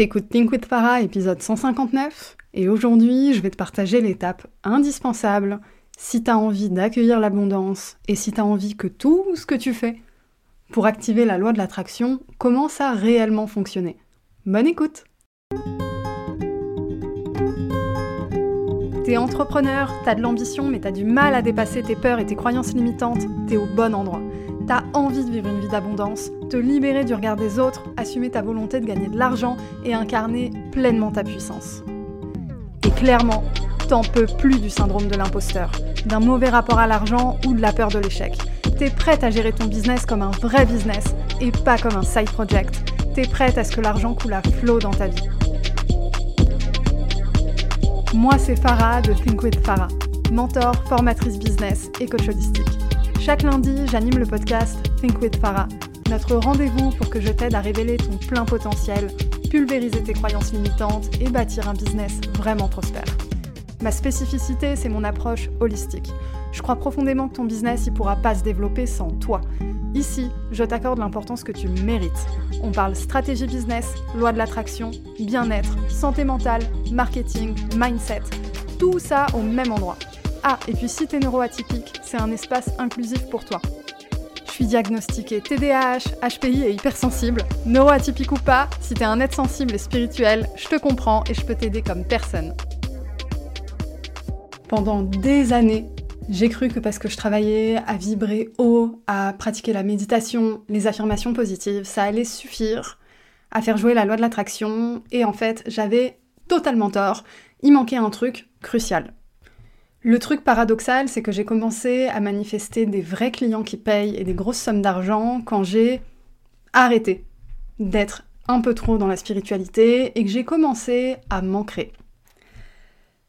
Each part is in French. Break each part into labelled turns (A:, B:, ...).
A: T'écoutes Think with Farah, épisode 159, et aujourd'hui je vais te partager l'étape indispensable si t'as envie d'accueillir l'abondance et si t'as envie que tout ce que tu fais pour activer la loi de l'attraction commence à réellement fonctionner. Bonne écoute T'es entrepreneur, t'as de l'ambition mais t'as du mal à dépasser tes peurs et tes croyances limitantes, t'es au bon endroit. T'as envie de vivre une vie d'abondance, te libérer du regard des autres, assumer ta volonté de gagner de l'argent et incarner pleinement ta puissance. Et clairement, t'en peux plus du syndrome de l'imposteur, d'un mauvais rapport à l'argent ou de la peur de l'échec. T'es prête à gérer ton business comme un vrai business et pas comme un side project. T'es prête à ce que l'argent coule à flot dans ta vie. Moi, c'est Farah de Think with Farah, mentor, formatrice business et coach holistique. Chaque lundi, j'anime le podcast Think with Farah, notre rendez-vous pour que je t'aide à révéler ton plein potentiel, pulvériser tes croyances limitantes et bâtir un business vraiment prospère. Ma spécificité, c'est mon approche holistique. Je crois profondément que ton business ne pourra pas se développer sans toi. Ici, je t'accorde l'importance que tu mérites. On parle stratégie business, loi de l'attraction, bien-être, santé mentale, marketing, mindset. Tout ça au même endroit. Ah, et puis si t'es neuroatypique, c'est un espace inclusif pour toi. Je suis diagnostiquée TDAH, HPI et hypersensible. Neuroatypique ou pas, si t'es un être sensible et spirituel, je te comprends et je peux t'aider comme personne. Pendant des années, j'ai cru que parce que je travaillais à vibrer haut, à pratiquer la méditation, les affirmations positives, ça allait suffire à faire jouer la loi de l'attraction. Et en fait, j'avais totalement tort. Il manquait un truc crucial. Le truc paradoxal, c'est que j'ai commencé à manifester des vrais clients qui payent et des grosses sommes d'argent quand j'ai arrêté d'être un peu trop dans la spiritualité et que j'ai commencé à m'ancrer.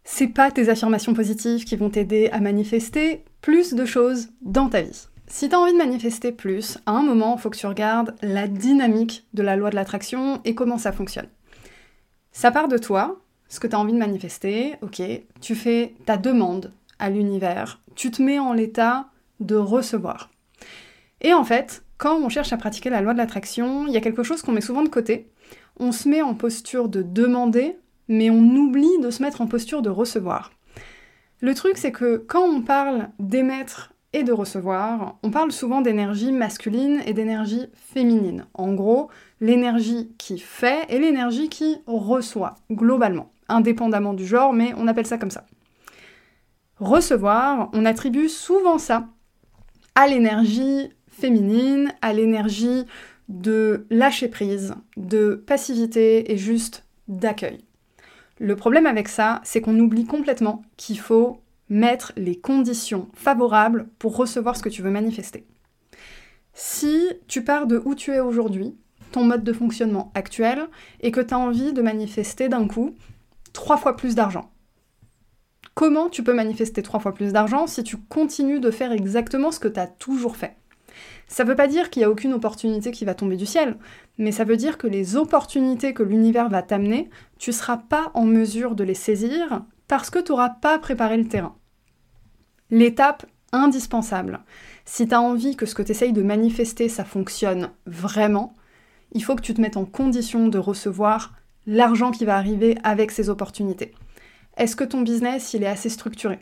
A: C'est pas tes affirmations positives qui vont t'aider à manifester plus de choses dans ta vie. Si tu as envie de manifester plus, à un moment, faut que tu regardes la dynamique de la loi de l'attraction et comment ça fonctionne. Ça part de toi, ce que tu as envie de manifester, ok, tu fais ta demande à l'univers, tu te mets en l'état de recevoir. Et en fait, quand on cherche à pratiquer la loi de l'attraction, il y a quelque chose qu'on met souvent de côté. On se met en posture de demander, mais on oublie de se mettre en posture de recevoir. Le truc, c'est que quand on parle d'émettre et de recevoir, on parle souvent d'énergie masculine et d'énergie féminine. En gros, l'énergie qui fait et l'énergie qui reçoit, globalement indépendamment du genre, mais on appelle ça comme ça. Recevoir, on attribue souvent ça à l'énergie féminine, à l'énergie de lâcher prise, de passivité et juste d'accueil. Le problème avec ça, c'est qu'on oublie complètement qu'il faut mettre les conditions favorables pour recevoir ce que tu veux manifester. Si tu pars de où tu es aujourd'hui, ton mode de fonctionnement actuel, et que tu as envie de manifester d'un coup trois fois plus d'argent. Comment tu peux manifester trois fois plus d'argent si tu continues de faire exactement ce que tu as toujours fait? Ça ne veut pas dire qu'il n'y a aucune opportunité qui va tomber du ciel, mais ça veut dire que les opportunités que l'univers va t'amener, tu ne seras pas en mesure de les saisir parce que tu n'auras pas préparé le terrain. L'étape indispensable, si tu as envie que ce que tu essayes de manifester, ça fonctionne vraiment, il faut que tu te mettes en condition de recevoir l'argent qui va arriver avec ces opportunités. Est-ce que ton business, il est assez structuré?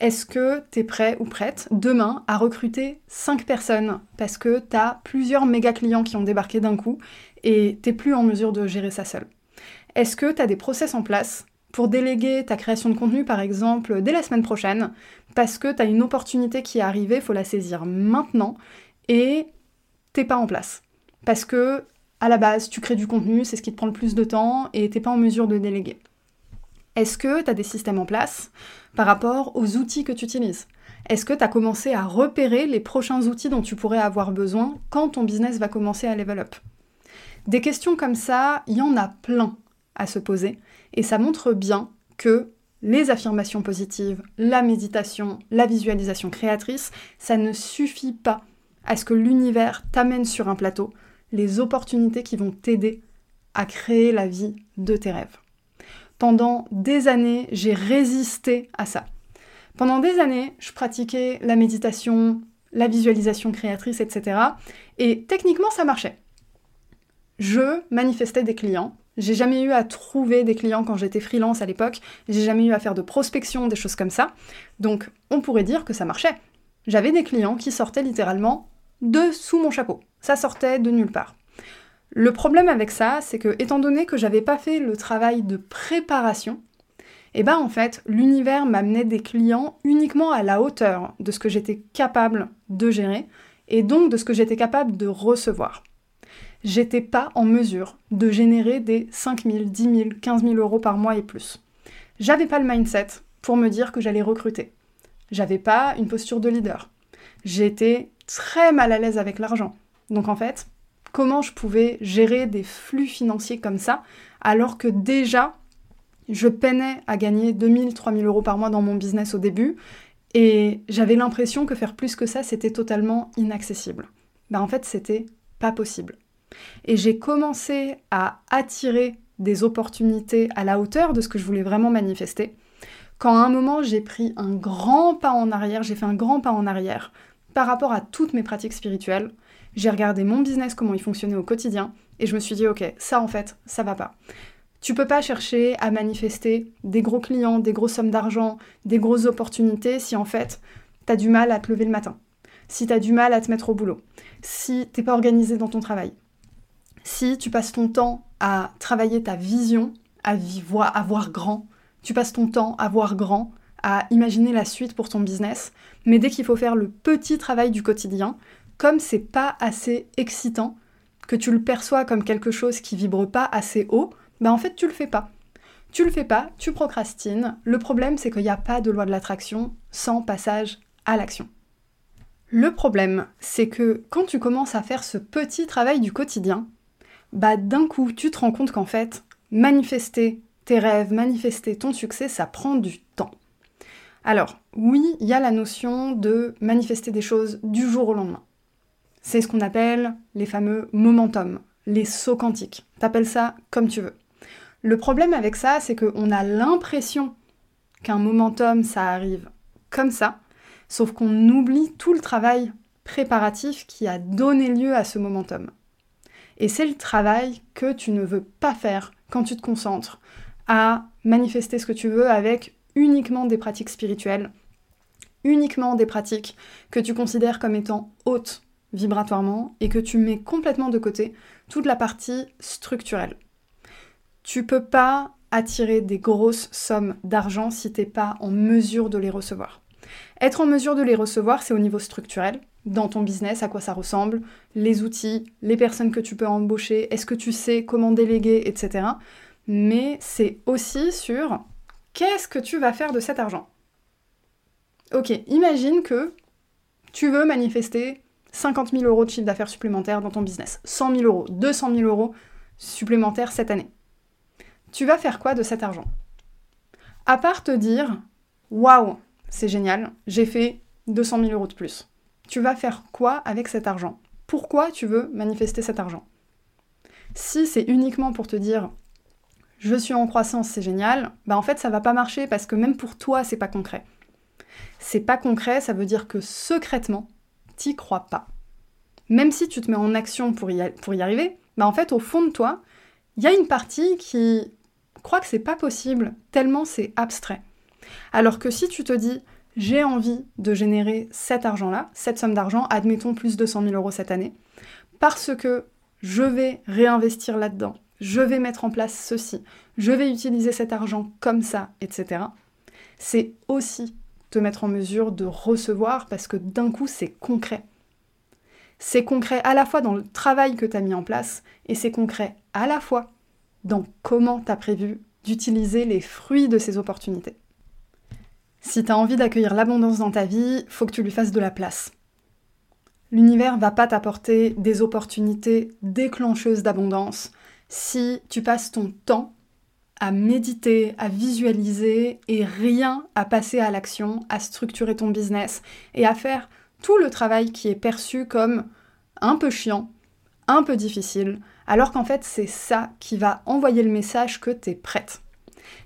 A: Est-ce que tu es prêt ou prête demain à recruter 5 personnes parce que tu as plusieurs méga clients qui ont débarqué d'un coup et tu plus en mesure de gérer ça seul? Est-ce que tu as des process en place pour déléguer ta création de contenu, par exemple, dès la semaine prochaine, parce que tu as une opportunité qui est arrivée, faut la saisir maintenant, et t'es pas en place? Parce que à la base, tu crées du contenu, c'est ce qui te prend le plus de temps et t'es pas en mesure de déléguer. Est-ce que tu as des systèmes en place par rapport aux outils que tu utilises? Est-ce que tu as commencé à repérer les prochains outils dont tu pourrais avoir besoin quand ton business va commencer à level up? Des questions comme ça, il y en a plein à se poser et ça montre bien que les affirmations positives, la méditation, la visualisation créatrice, ça ne suffit pas à ce que l'univers t'amène sur un plateau les opportunités qui vont t'aider à créer la vie de tes rêves. Pendant des années, j'ai résisté à ça. Pendant des années, je pratiquais la méditation, la visualisation créatrice, etc. Et techniquement, ça marchait. Je manifestais des clients, J'ai jamais eu à trouver des clients quand j'étais freelance à l'époque. J'ai jamais eu à faire de prospection, des choses comme ça. Donc, on pourrait dire que ça marchait. J'avais des clients qui sortaient littéralement de sous mon chapeau. Ça sortait de nulle part. Le problème avec ça, c'est que, étant donné que j'avais pas fait le travail de préparation, eh ben en fait, l'univers m'amenait des clients uniquement à la hauteur de ce que j'étais capable de gérer et donc de ce que j'étais capable de recevoir. J'étais pas en mesure de générer des 5 000, 10 000, 15 000 euros par mois et plus. J'avais pas le mindset pour me dire que j'allais recruter. J'avais pas une posture de leader. J'étais très mal à l'aise avec l'argent. Donc en fait, comment je pouvais gérer des flux financiers comme ça alors que déjà je peinais à gagner 2000, 3000 euros par mois dans mon business au début et j'avais l'impression que faire plus que ça, c'était totalement inaccessible. Ben en fait, c'était pas possible. Et j'ai commencé à attirer des opportunités à la hauteur de ce que je voulais vraiment manifester. Quand à un moment j'ai pris un grand pas en arrière, j'ai fait un grand pas en arrière par rapport à toutes mes pratiques spirituelles, j'ai regardé mon business, comment il fonctionnait au quotidien, et je me suis dit, ok, ça en fait, ça va pas. Tu peux pas chercher à manifester des gros clients, des grosses sommes d'argent, des grosses opportunités si en fait t'as du mal à te lever le matin, si t'as du mal à te mettre au boulot, si t'es pas organisé dans ton travail, si tu passes ton temps à travailler ta vision, à, voir, à voir grand, tu passes ton temps à voir grand, imaginer la suite pour ton business, mais dès qu'il faut faire le petit travail du quotidien, comme c'est pas assez excitant, que tu le perçois comme quelque chose qui vibre pas assez haut, bah en fait tu le fais pas. Tu le fais pas, tu procrastines. Le problème c'est qu'il n'y a pas de loi de l'attraction sans passage à l'action. Le problème, c'est que quand tu commences à faire ce petit travail du quotidien, bah d'un coup, tu te rends compte qu'en fait, manifester tes rêves, manifester ton succès, ça prend du. Alors, oui, il y a la notion de manifester des choses du jour au lendemain. C'est ce qu'on appelle les fameux momentum, les sauts quantiques. T'appelles ça comme tu veux. Le problème avec ça, c'est qu'on a l'impression qu'un momentum, ça arrive comme ça, sauf qu'on oublie tout le travail préparatif qui a donné lieu à ce momentum. Et c'est le travail que tu ne veux pas faire quand tu te concentres à manifester ce que tu veux avec uniquement des pratiques spirituelles, uniquement des pratiques que tu considères comme étant hautes vibratoirement et que tu mets complètement de côté toute la partie structurelle. Tu peux pas attirer des grosses sommes d'argent si t'es pas en mesure de les recevoir. Être en mesure de les recevoir, c'est au niveau structurel, dans ton business, à quoi ça ressemble, les outils, les personnes que tu peux embaucher, est-ce que tu sais comment déléguer, etc. Mais c'est aussi sur qu'est-ce que tu vas faire de cet argent? Ok, imagine que tu veux manifester 50 000 euros de chiffre d'affaires supplémentaire dans ton business, 100 000 euros, 200 000 euros supplémentaires cette année. Tu vas faire quoi de cet argent? À part te dire, waouh, c'est génial, j'ai fait 200 000 euros de plus. Tu vas faire quoi avec cet argent? Pourquoi tu veux manifester cet argent? Si c'est uniquement pour te dire, je suis en croissance, c'est génial, bah en fait ça va pas marcher parce que même pour toi c'est pas concret. C'est pas concret, ça veut dire que secrètement, t'y crois pas. Même si tu te mets en action pour y, arriver, bah en fait au fond de toi, il y a une partie qui crois que c'est pas possible, tellement c'est abstrait. Alors que si tu te dis, j'ai envie de générer cet argent-là, cette somme d'argent, admettons plus de 100 000 euros cette année, parce que je vais réinvestir là-dedans, je vais mettre en place ceci, je vais utiliser cet argent comme ça, etc. C'est aussi te mettre en mesure de recevoir parce que d'un coup c'est concret. C'est concret à la fois dans le travail que tu as mis en place et c'est concret à la fois dans comment tu as prévu d'utiliser les fruits de ces opportunités. Si tu as envie d'accueillir l'abondance dans ta vie, faut que tu lui fasses de la place. L'univers va pas t'apporter des opportunités déclencheuses d'abondance si tu passes ton temps à méditer, à visualiser et rien à passer à l'action, à structurer ton business et à faire tout le travail qui est perçu comme un peu chiant, un peu difficile, alors qu'en fait c'est ça qui va envoyer le message que tu es prête.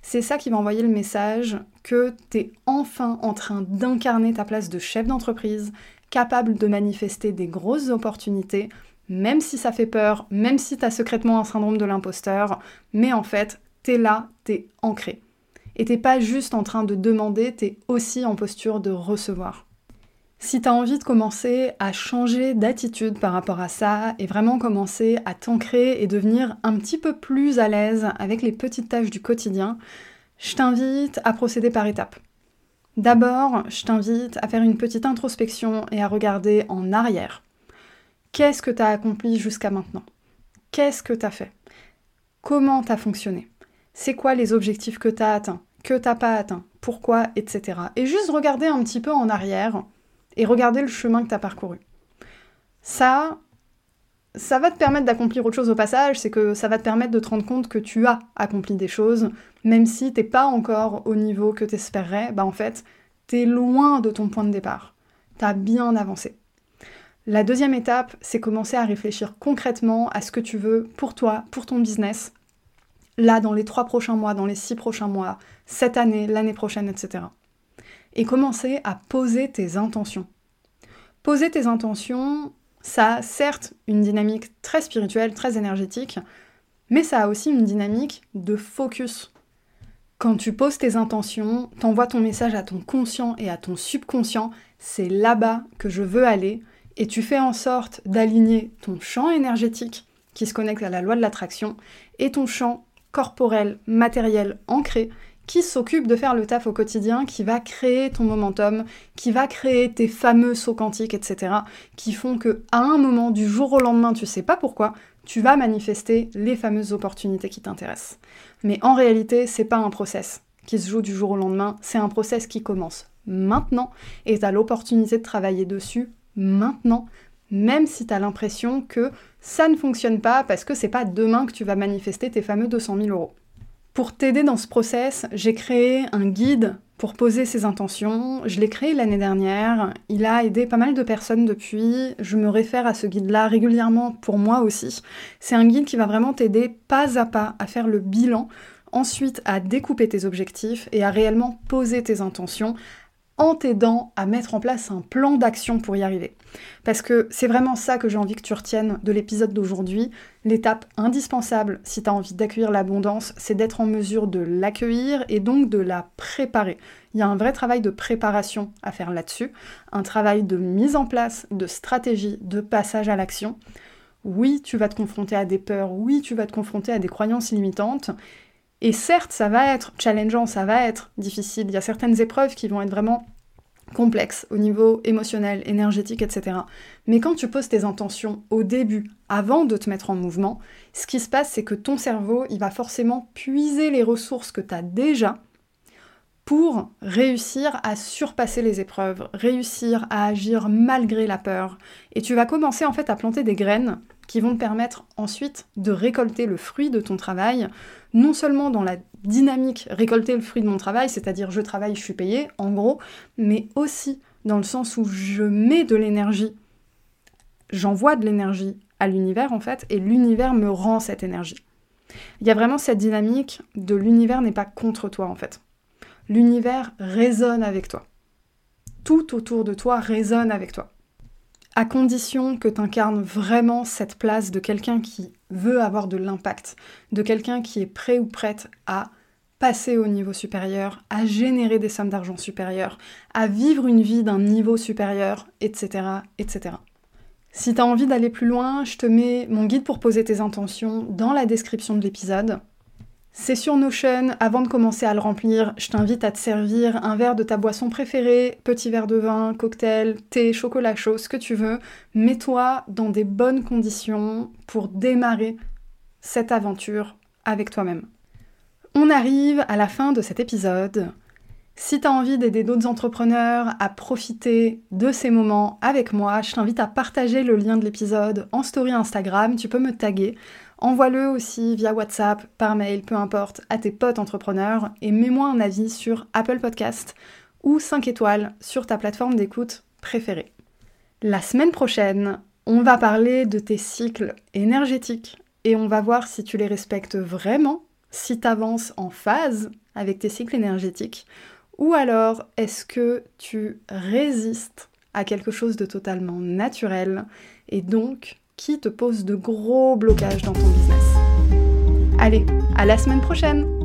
A: C'est ça qui va envoyer le message que tu es enfin en train d'incarner ta place de chef d'entreprise, capable de manifester des grosses opportunités, même si ça fait peur, même si t'as secrètement un syndrome de l'imposteur, mais en fait, t'es là, t'es ancré. Et t'es pas juste en train de demander, t'es aussi en posture de recevoir. Si t'as envie de commencer à changer d'attitude par rapport à ça et vraiment commencer à t'ancrer et devenir un petit peu plus à l'aise avec les petites tâches du quotidien, je t'invite à procéder par étapes. D'abord, je t'invite à faire une petite introspection et à regarder en arrière. Qu'est-ce que tu as accompli jusqu'à maintenant? Qu'est-ce que tu as fait? Comment tu as fonctionné? C'est quoi les objectifs que tu as atteints Que tu pas atteints Pourquoi Etc. Et juste regarder un petit peu en arrière et regarder le chemin que tu as parcouru. Ça, ça va te permettre d'accomplir autre chose au passage, c'est que ça va te permettre de te rendre compte que tu as accompli des choses, même si t'es pas encore au niveau que t'espérerais, bah en fait, t'es loin de ton point de départ. T'as bien avancé. La deuxième étape, c'est commencer à réfléchir concrètement à ce que tu veux pour toi, pour ton business, là, dans les trois prochains mois, dans les six prochains mois, cette année, l'année prochaine, etc. Et commencer à poser tes intentions. Poser tes intentions, ça a certes une dynamique très spirituelle, très énergétique, mais ça a aussi une dynamique de focus. Quand tu poses tes intentions, t'envoies ton message à ton conscient et à ton subconscient, c'est là-bas que je veux aller, et tu fais en sorte d'aligner ton champ énergétique qui se connecte à la loi de l'attraction et ton champ corporel, matériel, ancré qui s'occupe de faire le taf au quotidien, qui va créer ton momentum, qui va créer tes fameux sauts quantiques, etc., qui font que à un moment, du jour au lendemain, tu sais pas pourquoi, tu vas manifester les fameuses opportunités qui t'intéressent. Mais en réalité, c'est pas un process qui se joue du jour au lendemain, c'est un process qui commence maintenant et tu as l'opportunité de travailler dessus maintenant, même si tu as l'impression que ça ne fonctionne pas parce que c'est pas demain que tu vas manifester tes fameux 200 000 euros. Pour t'aider dans ce process, j'ai créé un guide pour poser ses intentions. Je l'ai créé l'année dernière. Il a aidé pas mal de personnes depuis. Je me réfère à ce guide-là régulièrement pour moi aussi. C'est un guide qui va vraiment t'aider pas à pas à faire le bilan, ensuite à découper tes objectifs et à réellement poser tes intentions, en t'aidant à mettre en place un plan d'action pour y arriver. Parce que c'est vraiment ça que j'ai envie que tu retiennes de l'épisode d'aujourd'hui. L'étape indispensable si tu as envie d'accueillir l'abondance, c'est d'être en mesure de l'accueillir et donc de la préparer. Il y a un vrai travail de préparation à faire là-dessus, un travail de mise en place, de stratégie, de passage à l'action. Oui, tu vas te confronter à des peurs, oui, tu vas te confronter à des croyances limitantes, et certes, ça va être challengeant, ça va être difficile. Il y a certaines épreuves qui vont être vraiment complexes au niveau émotionnel, énergétique, etc. Mais quand tu poses tes intentions au début, avant de te mettre en mouvement, ce qui se passe, c'est que ton cerveau, il va forcément puiser les ressources que tu as déjà pour réussir à surpasser les épreuves, réussir à agir malgré la peur. Et tu vas commencer en fait à planter des graines qui vont te permettre ensuite de récolter le fruit de ton travail, non seulement dans la dynamique récolter le fruit de mon travail, c'est-à-dire je travaille, je suis payé, en gros, mais aussi dans le sens où je mets de l'énergie, j'envoie de l'énergie à l'univers en fait, et l'univers me rend cette énergie. Il y a vraiment cette dynamique de l'univers n'est pas contre toi en fait. L'univers résonne avec toi. Tout autour de toi résonne avec toi à condition que tu incarnes vraiment cette place de quelqu'un qui veut avoir de l'impact, de quelqu'un qui est prêt ou prête à passer au niveau supérieur, à générer des sommes d'argent supérieures, à vivre une vie d'un niveau supérieur, etc. etc. Si tu as envie d'aller plus loin, je te mets mon guide pour poser tes intentions dans la description de l'épisode. C'est sur Notion, avant de commencer à le remplir, je t'invite à te servir un verre de ta boisson préférée, petit verre de vin, cocktail, thé, chocolat chaud, ce que tu veux. Mets-toi dans des bonnes conditions pour démarrer cette aventure avec toi-même. On arrive à la fin de cet épisode. Si tu as envie d'aider d'autres entrepreneurs à profiter de ces moments avec moi, je t'invite à partager le lien de l'épisode en story Instagram. Tu peux me taguer Envoie-le aussi via WhatsApp, par mail, peu importe, à tes potes entrepreneurs et mets-moi un avis sur Apple Podcast ou 5 étoiles sur ta plateforme d'écoute préférée. La semaine prochaine, on va parler de tes cycles énergétiques et on va voir si tu les respectes vraiment, si tu avances en phase avec tes cycles énergétiques ou alors est-ce que tu résistes à quelque chose de totalement naturel et donc qui te pose de gros blocages dans ton business. Allez, à la semaine prochaine